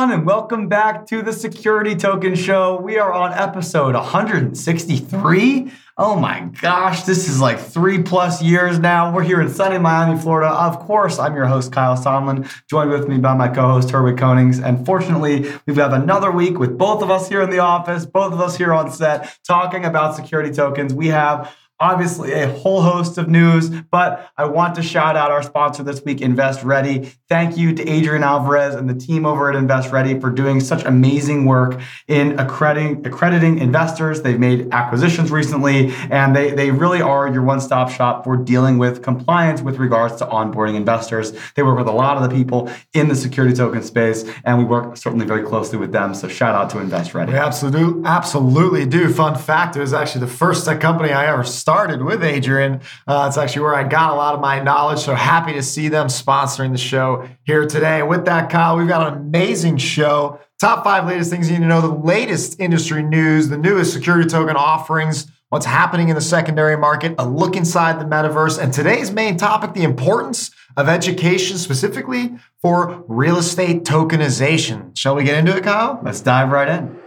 Everyone, and welcome back to the Security Token Show. We are on episode 163. Oh my gosh, this is like three plus years now. We're here in sunny Miami, Florida. Of course, I'm your host, Kyle Sonlin, joined with me by my co host, Herwig Konings. And fortunately, we have another week with both of us here in the office, both of us here on set, talking about security tokens. We have obviously a whole host of news, but I want to shout out our sponsor this week, Invest Ready. Thank you to Adrian Alvarez and the team over at Invest Ready for doing such amazing work in accrediting, accrediting investors. They've made acquisitions recently, and they, they really are your one stop shop for dealing with compliance with regards to onboarding investors. They work with a lot of the people in the security token space, and we work certainly very closely with them. So shout out to Invest Ready. We absolutely, absolutely do. Fun fact, it was actually the first company I ever started started with Adrian. Uh, it's actually where I got a lot of my knowledge. So happy to see them sponsoring the show here today. With that, Kyle, we've got an amazing show. Top five latest things you need to know, the latest industry news, the newest security token offerings, what's happening in the secondary market, a look inside the metaverse, and today's main topic the importance of education, specifically for real estate tokenization. Shall we get into it, Kyle? Let's dive right in.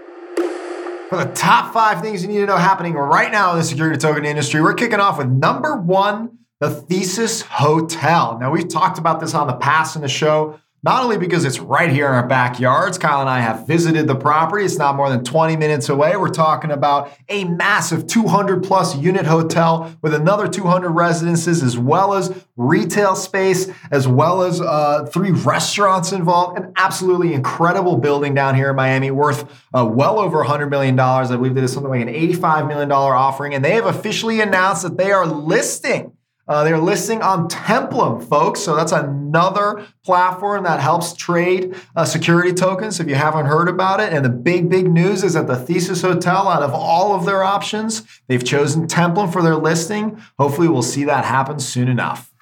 The top five things you need to know happening right now in the security token industry, we're kicking off with number one, the Thesis Hotel. Now, we've talked about this on the past in the show not only because it's right here in our backyards. Kyle and I have visited the property. It's not more than 20 minutes away. We're talking about a massive 200 plus unit hotel with another 200 residences, as well as retail space, as well as uh, three restaurants involved. An absolutely incredible building down here in Miami, worth uh, well over $100 million. I believe that is something like an $85 million offering. And they have officially announced that they are listing uh, they're listing on Templum, folks. So that's another platform that helps trade uh, security tokens if you haven't heard about it. And the big, big news is that the Thesis Hotel, out of all of their options, they've chosen Templum for their listing. Hopefully, we'll see that happen soon enough.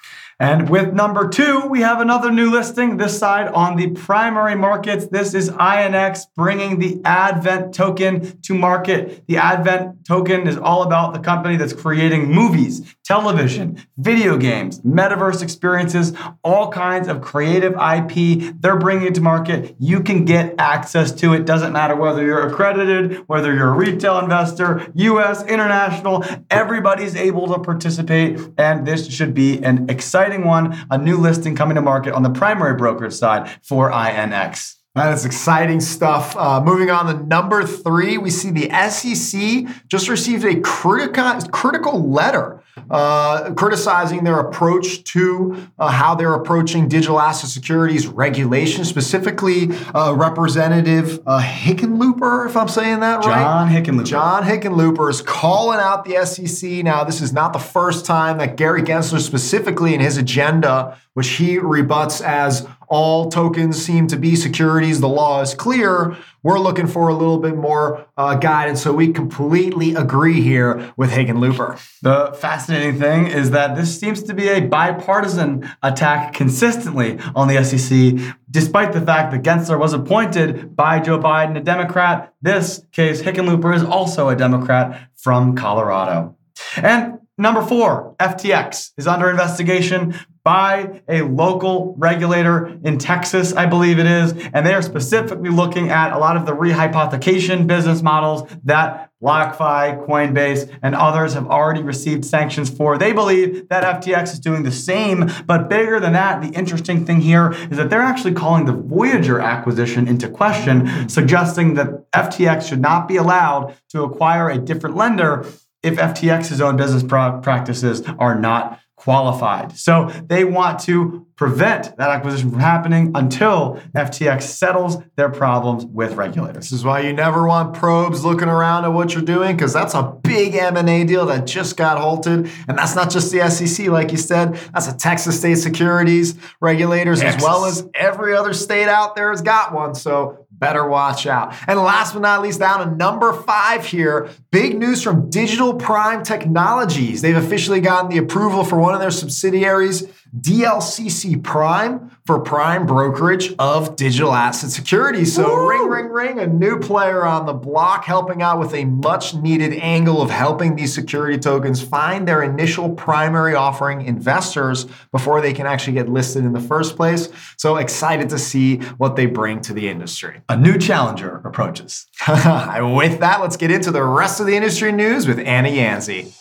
And with number two, we have another new listing, this side on the primary markets. This is INX bringing the Advent token to market. The Advent token is all about the company that's creating movies, television, video games, metaverse experiences, all kinds of creative IP. They're bringing it to market. You can get access to it. Doesn't matter whether you're accredited, whether you're a retail investor, US, international, everybody's able to participate. And this should be an exciting exciting one, a new listing coming to market on the primary brokerage side for INX. That is exciting stuff. Uh, moving on to number three, we see the SEC just received a critical, critical letter uh, criticizing their approach to uh, how they're approaching digital asset securities regulation, specifically uh, Representative uh, Hickenlooper, if I'm saying that right. John Hickenlooper. John Hickenlooper is calling out the SEC. Now, this is not the first time that Gary Gensler, specifically in his agenda, which he rebuts as all tokens seem to be securities, the law is clear. We're looking for a little bit more uh, guidance. So we completely agree here with Hickenlooper. The fascinating thing is that this seems to be a bipartisan attack consistently on the SEC, despite the fact that Gensler was appointed by Joe Biden, a Democrat. This case, Hickenlooper is also a Democrat from Colorado. And Number four, FTX is under investigation by a local regulator in Texas, I believe it is. And they are specifically looking at a lot of the rehypothecation business models that BlockFi, Coinbase, and others have already received sanctions for. They believe that FTX is doing the same, but bigger than that, the interesting thing here is that they're actually calling the Voyager acquisition into question, suggesting that FTX should not be allowed to acquire a different lender if FTX's own business practices are not qualified. So they want to prevent that acquisition from happening until FTX settles their problems with regulators. This is why you never want probes looking around at what you're doing because that's a big M&A deal that just got halted. And that's not just the SEC, like you said. That's the Texas State Securities regulators Texas. as well as every other state out there has got one. So better watch out. And last but not least, down to number five here, big news from Digital Prime Technologies. They've officially gotten the approval for one of their subsidiaries, DLCC Prime, for prime brokerage of digital asset securities. So Woo! ring, ring, ring, a new player on the block, helping out with a much needed angle of helping these security tokens find their initial primary offering investors before they can actually get listed in the first place. So excited to see what they bring to the industry. A new challenger approaches. with that, let's get into the rest of the industry news with Anna Yanzi.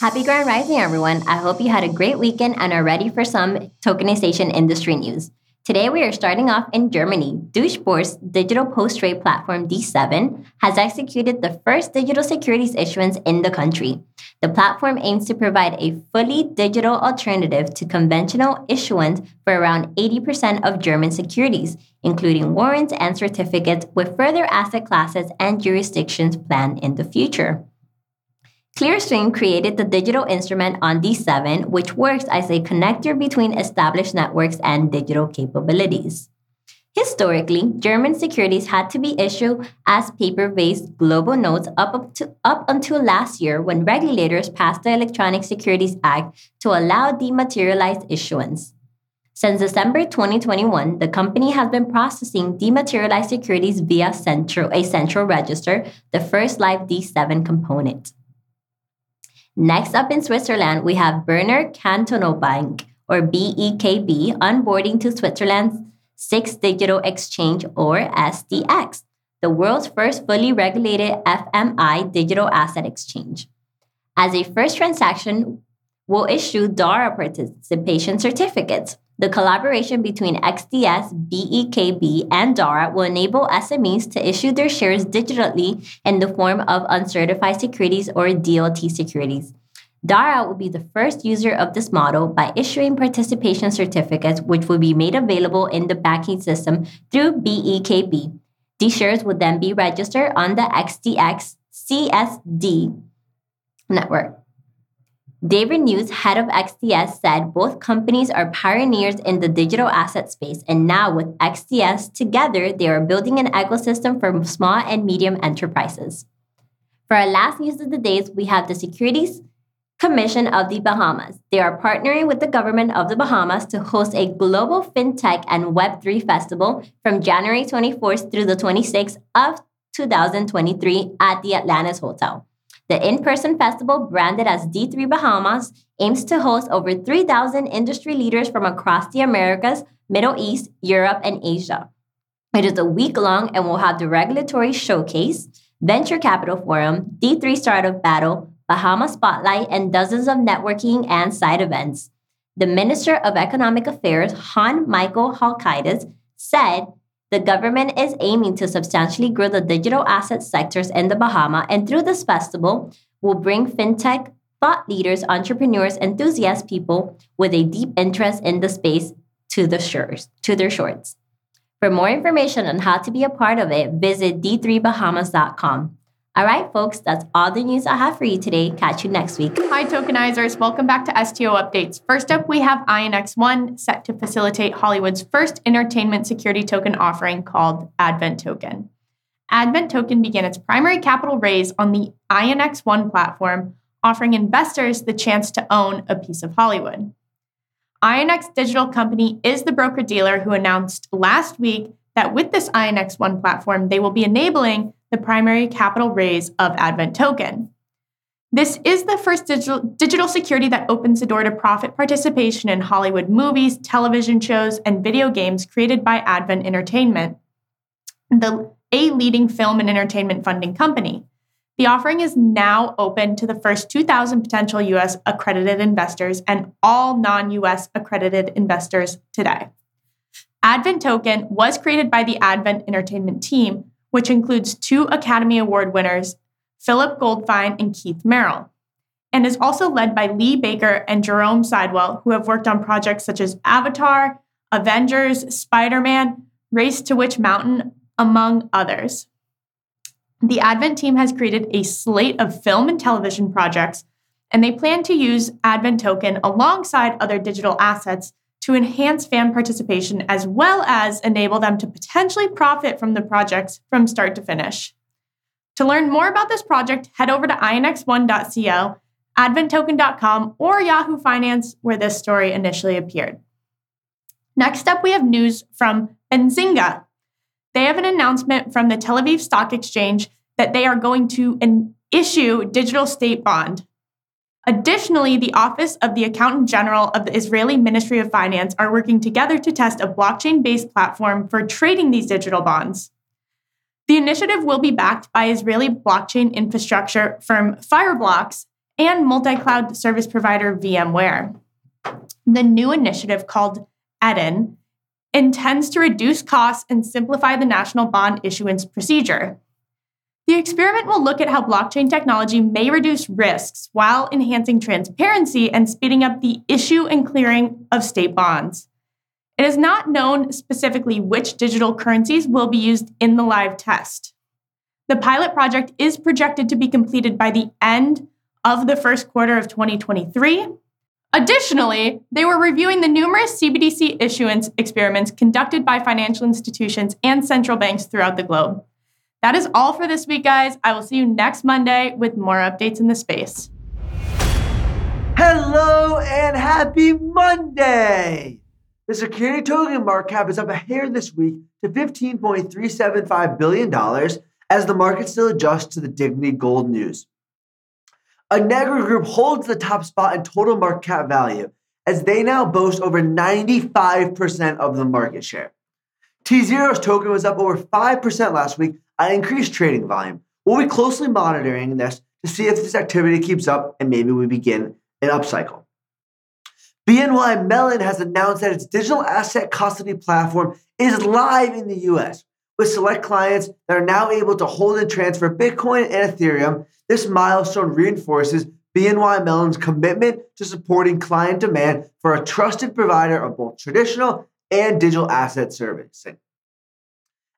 Happy Grand Rising, everyone. I hope you had a great weekend and are ready for some tokenization industry news. Today, we are starting off in Germany. Deutsche Börse's digital post trade platform D7 has executed the first digital securities issuance in the country. The platform aims to provide a fully digital alternative to conventional issuance for around 80% of German securities, including warrants and certificates, with further asset classes and jurisdictions planned in the future. Clearstream created the digital instrument on D7, which works as a connector between established networks and digital capabilities. Historically, German securities had to be issued as paper based global notes up, up, to, up until last year when regulators passed the Electronic Securities Act to allow dematerialized issuance. Since December 2021, the company has been processing dematerialized securities via central, a central register, the first live D7 component. Next up in Switzerland, we have Berner Cantonal Bank, or BEKB, onboarding to Switzerland's SIX Digital Exchange, or SDX, the world's first fully regulated FMI digital asset exchange. As a first transaction, we'll issue Daura participation certificates. The collaboration between XDS, BEKB, and Daura will enable SMEs to issue their shares digitally in the form of uncertified securities or DLT securities. Daura will be the first user of this model by issuing participation certificates, which will be made available in the banking system through BEKB. These shares will then be registered on the XDX CSD network. David Newns, head of XDS, said both companies are pioneers in the digital asset space, and now with XDS together, they are building an ecosystem for small and medium enterprises. For our last news of the days, we have the Securities Commission of the Bahamas. They are partnering with the government of the Bahamas to host a global fintech and Web3 festival from January 24th through the 26th of 2023 at the Atlantis Hotel. The in person festival, branded as D3 Bahamas, aims to host over 3,000 industry leaders from across the Americas, Middle East, Europe, and Asia. It is a week long and will have the regulatory showcase, venture capital forum, D3 startup battle, Bahama spotlight, and dozens of networking and side events. The Minister of Economic Affairs, Han Michael Halkitis, said the government is aiming to substantially grow the digital asset sectors in the Bahama, and through this festival, will bring fintech thought leaders, entrepreneurs, enthusiast people with a deep interest in the space to the shores, to their shores. For more information on how to be a part of it, visit d3bahamas.com. All right, folks, that's all the news I have for you today. Catch you next week. Hi, tokenizers. Welcome back to STO Updates. First up, we have INX1 set to facilitate Hollywood's first entertainment security token offering called Advent Token. Advent Token began its primary capital raise on the INX1 platform, offering investors the chance to own a piece of Hollywood. INX Digital Company is the broker dealer who announced last week that with this INX1 platform, they will be enabling the primary capital raise of Advent Token. This is the first digital, digital security that opens the door to profit participation in Hollywood movies, television shows, and video games created by Advent Entertainment, the, a leading film and entertainment funding company. The offering is now open to the first 2,000 potential US accredited investors and all non US accredited investors today. Advent Token was created by the Advent Entertainment team, which includes two Academy Award winners, Philip Goldfine and Keith Merrill. and is also led by Lee Baker and Jerome Sidewell, who have worked on projects such as Avatar, Avengers, Spider Man, Race to Witch Mountain, among others. The Advent team has created a slate of film and television projects, and they plan to use Advent Token alongside other digital assets to enhance fan participation as well as enable them to potentially profit from the projects from start to finish. To learn more about this project, head over to inx1.co, adventtoken.com, or Yahoo Finance, where this story initially appeared. Next up, we have news from Benzinga. They have an announcement from the Tel Aviv Stock Exchange that they are going to issue digital state bond. Additionally, the Office of the Accountant General of the Israeli Ministry of Finance are working together to test a blockchain based platform for trading these digital bonds. The initiative will be backed by Israeli blockchain infrastructure firm Fireblocks and multi cloud service provider VMware. The new initiative, called Eden, intends to reduce costs and simplify the national bond issuance procedure. The experiment will look at how blockchain technology may reduce risks while enhancing transparency and speeding up the issue and clearing of state bonds. It is not known specifically which digital currencies will be used in the live test. The pilot project is projected to be completed by the end of the first quarter of 2023. Additionally, they were reviewing the numerous CBDC issuance experiments conducted by financial institutions and central banks throughout the globe. That is all for this week, guys. I will see you next Monday with more updates in the space. Hello and happy Monday! The security token market cap is up a hair this week to $15.375 billion as the market still adjusts to the Dignity Gold news. A Inegro Group holds the top spot in total market cap value as they now boast over 95% of the market share. tZERO's token was up over 5% last week on increased trading volume. We'll be closely monitoring this to see if this activity keeps up and maybe we begin an upcycle. BNY Mellon has announced that its digital asset custody platform is live in the US with select clients that are now able to hold and transfer Bitcoin and Ethereum. This milestone reinforces BNY Mellon's commitment to supporting client demand for a trusted provider of both traditional and digital asset servicing.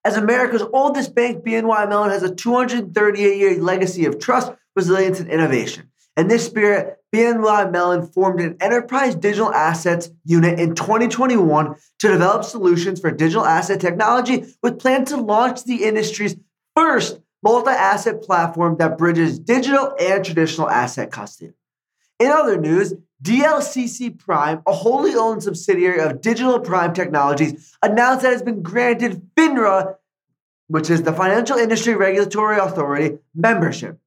As America's oldest bank, BNY Mellon has a 238 year legacy of trust, resilience, and innovation. In this spirit, BNY Mellon formed an enterprise digital assets unit in 2021 to develop solutions for digital asset technology with plans to launch the industry's first multi asset platform that bridges digital and traditional asset custody. In other news, DLCC Prime, a wholly owned subsidiary of Digital Prime Technologies, announced that it has been granted FINRA, which is the Financial Industry Regulatory Authority, membership.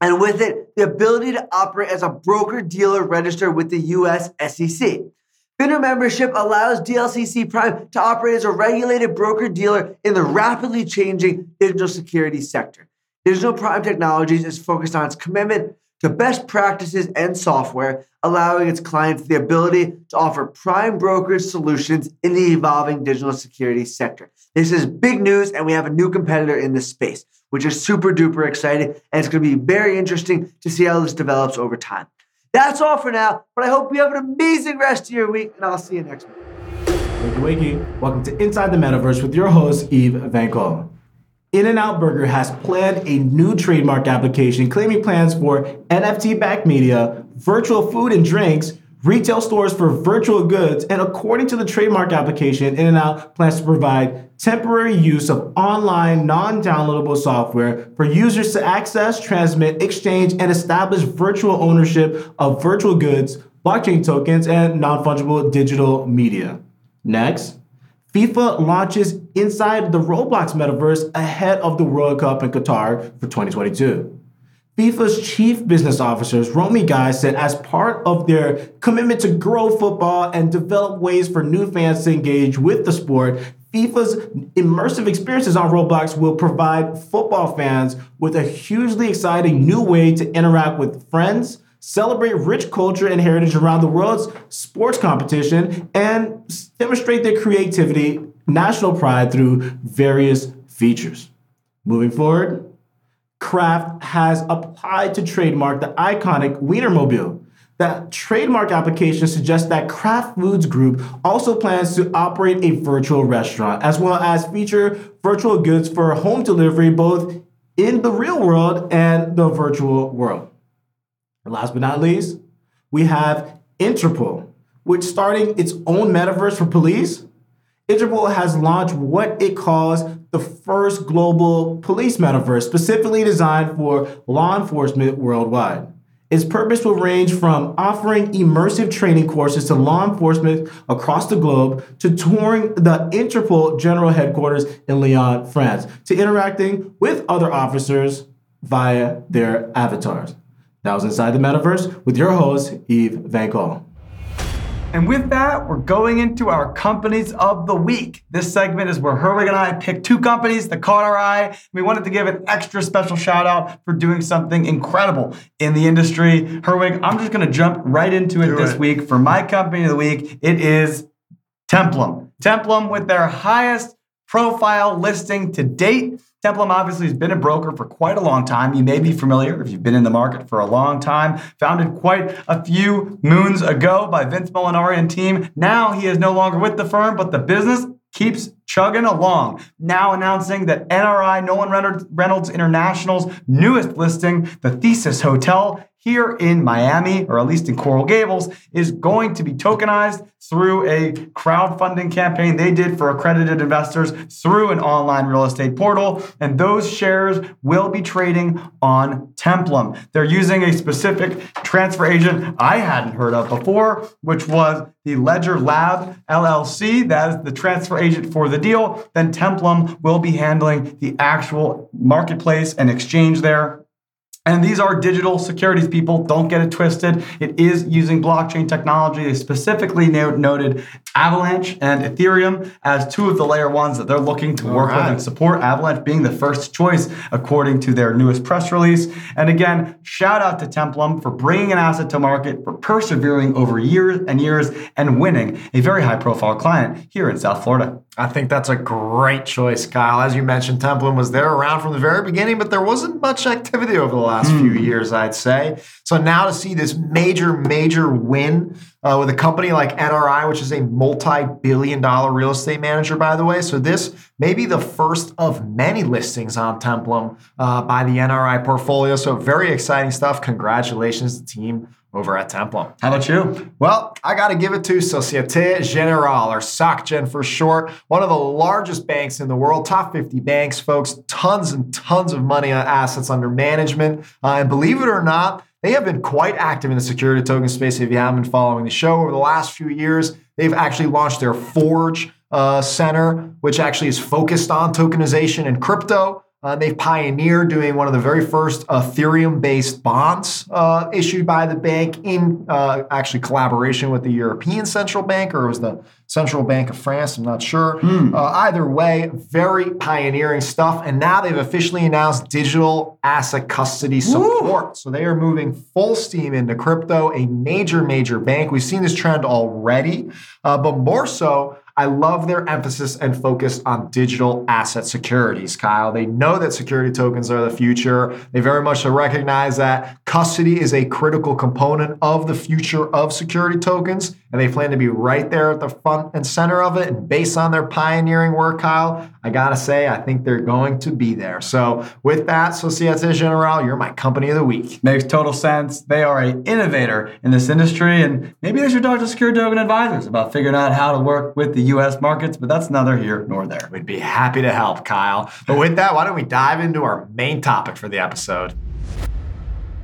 And with it, the ability to operate as a broker dealer registered with the US SEC. FINRA membership allows DLCC Prime to operate as a regulated broker dealer in the rapidly changing digital security sector. Digital Prime Technologies is focused on its commitment to best practices and software, allowing its clients the ability to offer prime brokerage solutions in the evolving digital security sector. This is big news, and we have a new competitor in this space, which is super duper exciting, and it's going to be very interesting to see how this develops over time. That's all for now, but I hope you have an amazing rest of your week, and I'll see you next week. Wakey wakey. Welcome to Inside the Metaverse with your host, Eve Van Cole. In-N-Out Burger has planned a new trademark application claiming plans for NFT-backed media, virtual food and drinks, retail stores for virtual goods, and according to the trademark application, In-N-Out plans to provide temporary use of online non-downloadable software for users to access, transmit, exchange, and establish virtual ownership of virtual goods, blockchain tokens, and non-fungible digital media. Next, FIFA launches inside the Roblox metaverse ahead of the World Cup in Qatar for 2022. FIFA's chief business officers, Romy Gai, said as part of their commitment to grow football and develop ways for new fans to engage with the sport, FIFA's immersive experiences on Roblox will provide football fans with a hugely exciting new way to interact with friends, celebrate rich culture and heritage around the world's sports competition, and demonstrate their creativity, national pride through various features. Moving forward, Kraft has applied to trademark the iconic Wienermobile. That trademark application suggests that Kraft Foods Group also plans to operate a virtual restaurant, as well as feature virtual goods for home delivery both in the real world and the virtual world. And last but not least, we have Interpol, which starting its own metaverse for police. Interpol has launched what it calls the first global police metaverse, specifically designed for law enforcement worldwide. Its purpose will range from offering immersive training courses to law enforcement across the globe to touring the Interpol General Headquarters in Lyon, France, to interacting with other officers via their avatars. That was Inside the Metaverse with your host, Yves Van Col. And with that, we're going into our companies of the week. This segment is where Herwig and I pick two companies that caught our eye. We wanted to give an extra special shout out for doing something incredible in the industry. Herwig, I'm just going to jump right into it Do this it. week. For my company of the week, it is Templum. Templum with their highest profile listing to date. Templum obviously has been a broker for quite a long time. You may be familiar if you've been in the market for a long time. Founded quite a few moons ago by Vince Molinari and team. Now he is no longer with the firm, but the business keeps chugging along. Now announcing that NRI, Nolan Reynolds- International's newest listing, the Thesis Hotel here in Miami, or at least in Coral Gables, is going to be tokenized through a crowdfunding campaign they did for accredited investors through an online real estate portal. And those shares will be trading on Templum. They're using a specific transfer agent I hadn't heard of before, which was the Ledger Lab LLC. That is the transfer agent for the deal. Then Templum will be handling the actual marketplace and exchange there. And these are digital securities people. Don't get it twisted. It is using blockchain technology. They specifically no- noted Avalanche and Ethereum as two of the layer ones that they're looking to work with and support. Avalanche being the first choice, according to their newest press release. And again, shout out to Templum for bringing an asset to market, for persevering over years and years, and winning a very high profile client here in South Florida. I think that's a great choice, Kyle. As you mentioned, Templum was there around from the very beginning, but there wasn't much activity over the last few years, I'd say. So now to see this major, major win uh, with a company like NRI, which is a multi-billion dollar real estate manager, by the way. So this may be the first of many listings on Templum uh, by the NRI portfolio. So very exciting stuff. Congratulations the team over at Templum. How about you? Well, I got to give it to Societe Generale, or SocGen for short, one of the largest banks in the world, top 50 banks, folks, tons and tons of money on assets under management. Uh, and believe it or not, they have been quite active in the security token space. If you haven't been following the show over the last few years, they've actually launched their Forge uh, Center, which actually is focused on tokenization and crypto. Uh, they've pioneered doing one of the very first Ethereum-based bonds uh, issued by the bank in uh, actually collaboration with the European Central Bank, or it was the Central Bank of France. I'm not sure. Uh, either way, very pioneering stuff. And now they've officially announced digital asset custody support. So they are moving full steam into crypto, a major, major bank. We've seen this trend already, uh, but more so. I love their emphasis and focus on digital asset securities, Kyle. They know that security tokens are the future. They very much recognize that custody is a critical component of the future of security tokens, and they plan to be right there at the front and center of it. And based on their pioneering work, Kyle, I gotta say, I think they're going to be there. So, with that, Societe Generale, you're my company of the week. Makes total sense. They are an innovator in this industry, and maybe they should talk to security token advisors about figuring out how to work with the U.S. markets. But that's neither here nor there. We'd be happy to help, Kyle. But with that, why don't we dive into our main topic for the episode?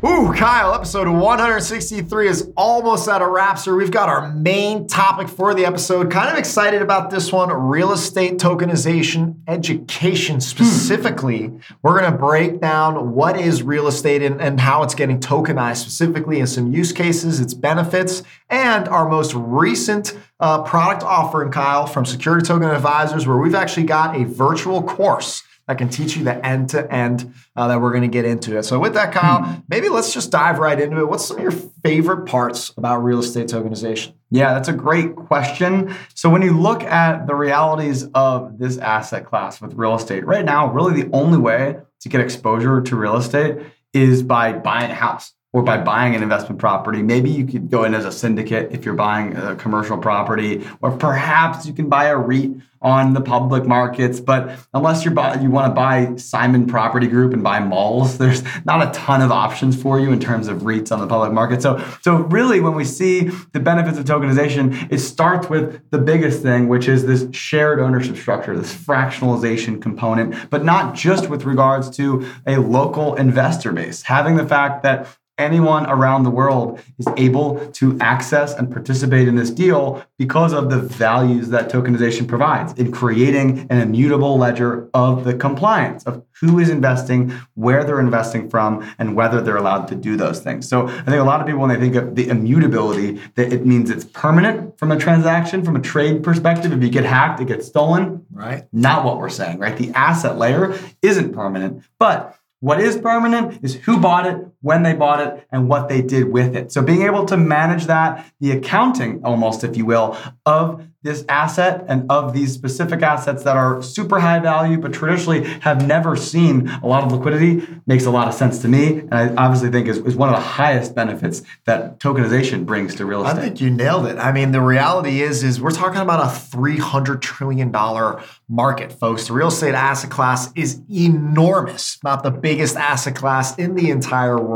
Ooh, Kyle, episode 163 is almost at a so we've got our main topic for the episode. Kind of excited about this one real estate tokenization education specifically. We're going to break down what is real estate and, and how it's getting tokenized specifically in some use cases, its benefits, and our most recent uh, product offering, Kyle, from Security Token Advisors, where we've actually got a virtual course that can teach you the end to end that we're going to get into it. So, with that, Kyle, hmm. maybe let's just dive right into it. What's some of your favorite parts about real estate tokenization? Yeah, that's a great question. So, when you look at the realities of this asset class with real estate, right now, really the only way to get exposure to real estate is by buying a house or by buying an investment property. Maybe you could go in as a syndicate if you're buying a commercial property, or perhaps you can buy a REIT on the public markets. But unless you're buy, you want to buy Simon Property Group and buy malls, there's not a ton of options for you in terms of REITs on the public market. So, so really, when we see the benefits of tokenization, it starts with the biggest thing, which is this shared ownership structure, this fractionalization component, but not just with regards to a local investor base. Having the fact that anyone around the world is able to access and participate in this deal because of the values that tokenization provides in creating an immutable ledger of the compliance of who is investing, where they're investing from, and whether they're allowed to do those things. So I think a lot of people, when they think of the immutability, that it means it's permanent from a transaction, from a trade perspective. If you get hacked, it gets stolen. Right. Not what we're saying, right? The asset layer isn't permanent, but what is permanent is who bought it, when they bought it, and what they did with it. So being able to manage that, the accounting almost, if you will, of this asset and of these specific assets that are super high value, but traditionally have never seen a lot of liquidity makes a lot of sense to me. And I obviously think is, is one of the highest benefits that tokenization brings to real estate. I think you nailed it. I mean, the reality is, is we're talking about a $300 trillion market, folks. The real estate asset class is enormous, not the biggest asset class in the entire world.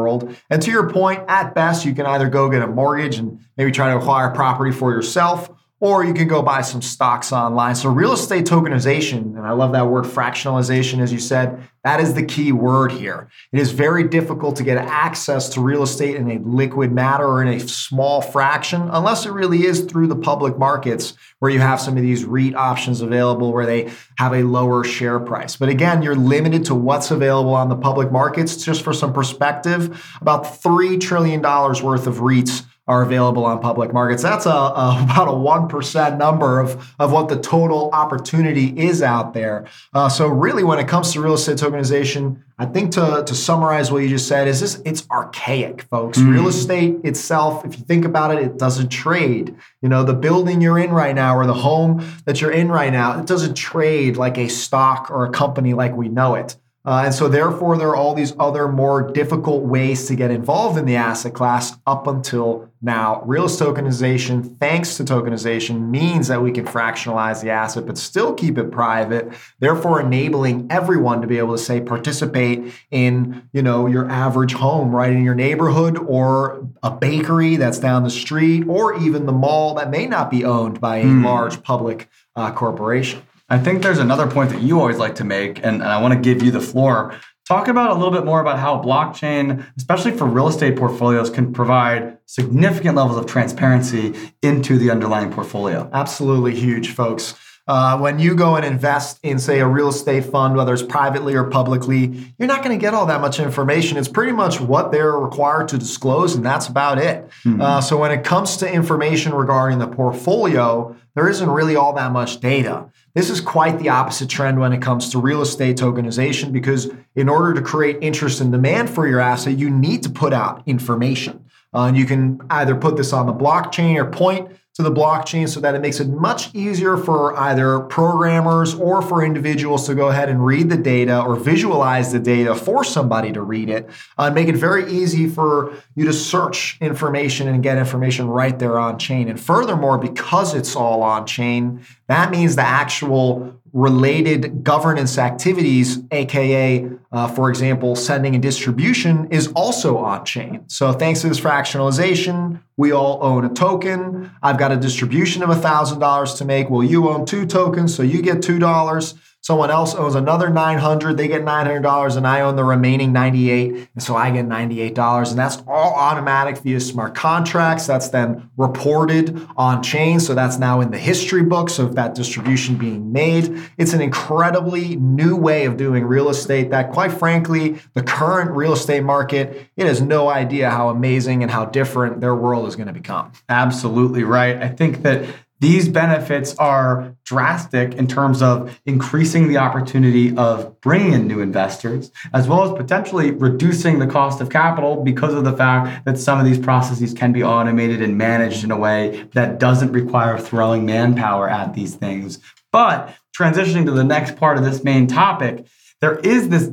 And to your point, at best, you can either go get a mortgage and maybe try to acquire property for yourself or you can go buy some stocks online. So, real estate tokenization, and I love that word fractionalization, as you said, that is the key word here. It is very difficult to get access to real estate in a liquid matter or in a small fraction, unless it really is through the public markets where you have some of these REIT options available where they have a lower share price. But again, you're limited to what's available on the public markets. Just for some perspective, about $3 trillion worth of REITs are available on public markets. That's a, a about a 1% number of, of what the total opportunity is out there. Uh, so really when it comes to real estate tokenization, I think to, to summarize what you just said is this, it's archaic, folks. Mm. Real estate itself, if you think about it, it doesn't trade. You know, the building you're in right now or the home that you're in right now, it doesn't trade like a stock or a company like we know it. Uh, and so, therefore, there are all these other more difficult ways to get involved in the asset class up until now. Real tokenization, thanks to tokenization, means that we can fractionalize the asset but still keep it private, therefore enabling everyone to be able to say participate in, you know, your average home right in your neighborhood or a bakery that's down the street or even the mall that may not be owned by a mm. large public uh, corporation. I think there's another point that you always like to make, and, and I want to give you the floor. Talk about a little bit more about how blockchain, especially for real estate portfolios, can provide significant levels of transparency into the underlying portfolio. Absolutely huge, folks. Uh, when you go and invest in, say, a real estate fund, whether it's privately or publicly, you're not going to get all that much information. It's pretty much what they're required to disclose, and that's about it. Mm-hmm. Uh, so when it comes to information regarding the portfolio, there isn't really all that much data. This is quite the opposite trend when it comes to real estate tokenization because in order to create interest and demand for your asset, you need to put out information. Uh, and you can either put this on the blockchain or point to the blockchain so that it makes it much easier for either programmers or for individuals to go ahead and read the data or visualize the data for somebody to read it uh, and make it very easy for you to search information and get information right there on chain. And furthermore, because it's all on chain, that means the actual related governance activities, aka, uh, for example, sending and distribution, is also on chain. So, thanks to this fractionalization, we all own a token. I've got a distribution of $1,000 to make. Well, you own two tokens, so you get $2. Someone else owns another 900, they get $900 and I own the remaining 98 and so I get $98 and that's all automatic via smart contracts. That's then reported on chain, so that's now in the history books of that distribution being made. It's an incredibly new way of doing real estate that quite frankly, the current real estate market, it has no idea how amazing and how different their world is going to become. Absolutely right. I think that these benefits are drastic in terms of increasing the opportunity of bringing in new investors, as well as potentially reducing the cost of capital because of the fact that some of these processes can be automated and managed in a way that doesn't require throwing manpower at these things. But transitioning to the next part of this main topic, there is this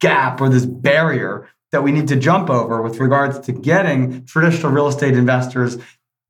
gap or this barrier that we need to jump over with regards to getting traditional real estate investors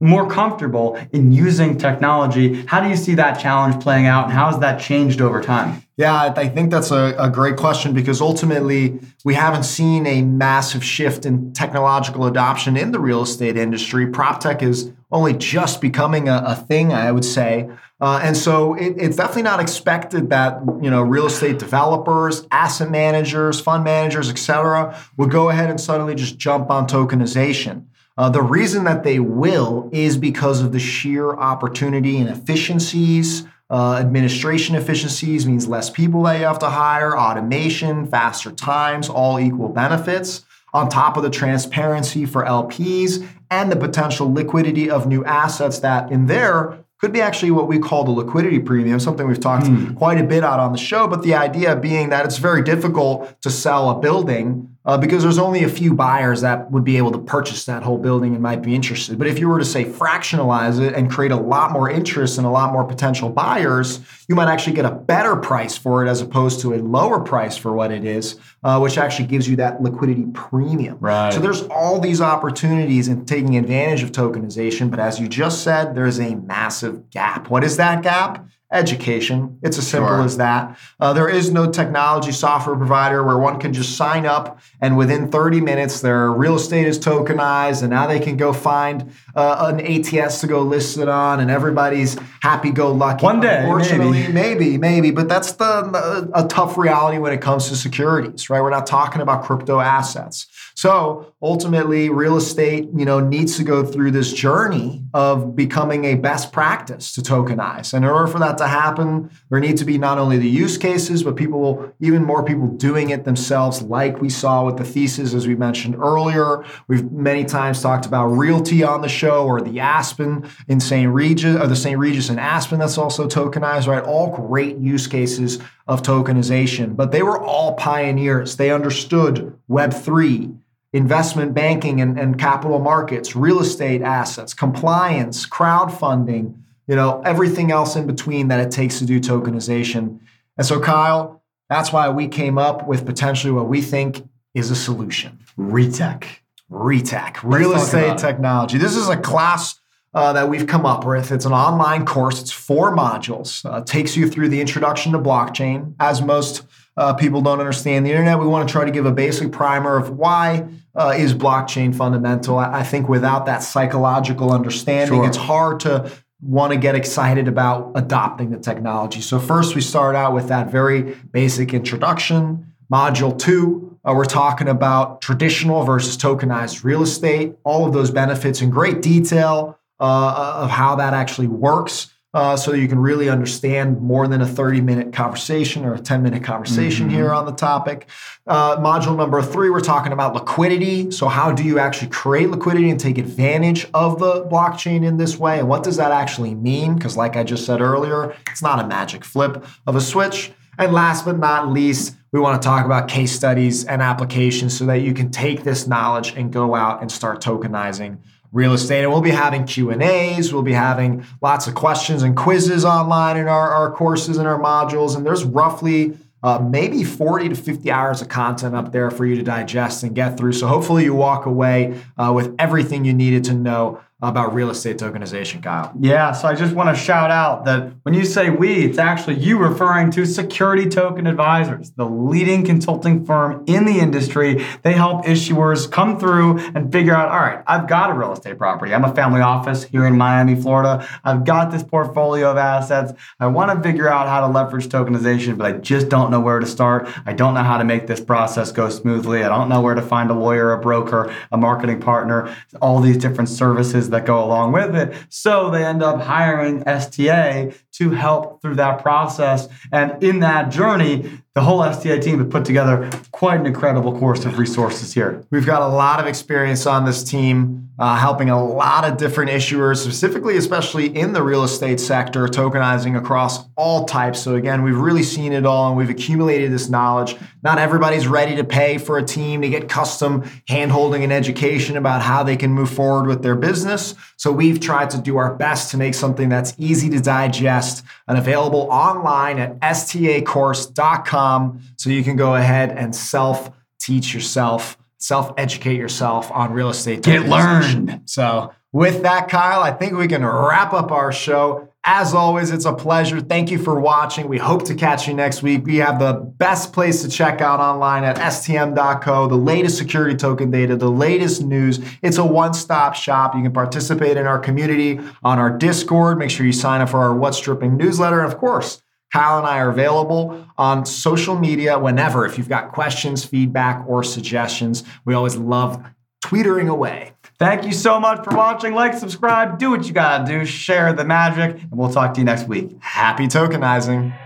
more comfortable in using technology. How do you see that challenge playing out and how has that changed over time? Yeah, I think that's a, a, great question because ultimately we haven't seen a massive shift in technological adoption in the real estate industry. Prop tech is only just becoming a, a thing, I would say. Uh, and so it, it's definitely not expected that you know real estate developers, asset managers, fund managers, et cetera, would go ahead and suddenly just jump on tokenization. Uh, the reason that they will is because of the sheer opportunity and efficiencies. Uh, administration efficiencies means less people that you have to hire, automation, faster times, all equal benefits. On top of the transparency for LPs and the potential liquidity of new assets that, in there, could be actually what we call the liquidity premium, something we've talked mm. quite a bit out on the show. But the idea being that it's very difficult to sell a building uh, because there's only a few buyers that would be able to purchase that whole building and might be interested. But if you were to say fractionalize it and create a lot more interest and a lot more potential buyers, you might actually get a better price for it as opposed to a lower price for what it is, uh, which actually gives you that liquidity premium. Right. So there's all these opportunities in taking advantage of tokenization. But as you just said, there's a massive gap. What is that gap? Education. It's as simple sure. as that. Uh, there is no technology software provider where one can just sign up and within 30 minutes their real estate is tokenized and now they can go find uh, an ATS to go list it on and everybody's happy go lucky. One day, maybe. maybe, maybe, but that's the a tough reality when it comes to securities, right? We're not talking about crypto assets. So ultimately, real estate, you know, needs to go through this journey of becoming a best practice to tokenize. And in order for that to happen, there need to be not only the use cases, but people, even more people doing it themselves, like we saw with the thesis, as we mentioned earlier. We've many times talked about RealT on the show or the Aspen in St. Regis, or the St. Regis in Aspen that's also tokenized, right? All great use cases of tokenization, but they were all pioneers. They understood Web3 investment banking and, and capital markets, real estate assets, compliance, crowdfunding, you know, everything else in between that it takes to do tokenization. And so, Kyle, that's why we came up with potentially what we think is a solution. RETech. RETech, real estate technology. This is a class uh, that we've come up with. It's an online course. It's four modules. Uh, takes you through the introduction to blockchain. As most uh, people don't understand the internet, we want to try to give a basic primer of why uh, is blockchain fundamental. I, I, think without that psychological understanding, sure. it's hard to want to get excited about adopting the technology. So first, we start out with that very basic introduction. Module two, uh, we're talking about traditional versus tokenized real estate, all of those benefits in great detail uh, of how that actually works. Uh, so you can really understand more than a 30 minute conversation or a 10 minute conversation mm-hmm. here on the topic. Uh, module number three, we're talking about liquidity. So, how do you actually create liquidity and take advantage of the blockchain in this way? And what does that actually mean? Because, like I just said earlier, it's not a magic flip of a switch. And last but not least, we want to talk about case studies and applications so that you can take this knowledge and go out and start tokenizing real estate. And we'll be having Q and A's. We'll be having lots of questions and quizzes online in our, our courses and our modules. And there's roughly uh, maybe 40 to 50 hours of content up there for you to digest and get through. So hopefully you walk away uh, with everything you needed to know about real estate tokenization, Kyle. Yeah, so I just want to shout out that when you say we, it's actually you referring to Security Token Advisors, the leading consulting firm in the industry. They help issuers come through and figure out, all right, I've got a real estate property. I'm a family office here in Miami, Florida. I've got this portfolio of assets. I want to figure out how to leverage tokenization, but I just don't know where to start. I don't know how to make this process go smoothly. I don't know where to find a lawyer, a broker, a marketing partner, all these different services that go along with it. So they end up hiring STA to help through that process. And in that journey, the whole STA team has put together quite an incredible course of resources here. We've got a lot of experience on this team. Uh, helping a lot of different issuers, specifically, especially in the real estate sector, tokenizing across all types. So, again, we've really seen it all and we've accumulated this knowledge. Not everybody's ready to pay for a team to get custom handholding and education about how they can move forward with their business. So, we've tried to do our best to make something that's easy to digest and available online at stacourse.com so you can go ahead and self teach yourself self educate yourself on real estate. Get learned. So, with that, Kyle, I think we can wrap up our show. As always, it's a pleasure. Thank you for watching. We hope to catch you next week. We have the best place to check out online at stm.co, the latest security token data, the latest news. It's a one stop shop. You can participate in our community on our Discord. Make sure you sign up for our What's Dripping newsletter. And of course, Kyle and I are available on social media whenever. If you've got questions, feedback, or suggestions, we always love tweetering away. Thank you so much for watching. Like, subscribe, do what you gotta do, share the magic, and we'll talk to you next week. Happy tokenizing.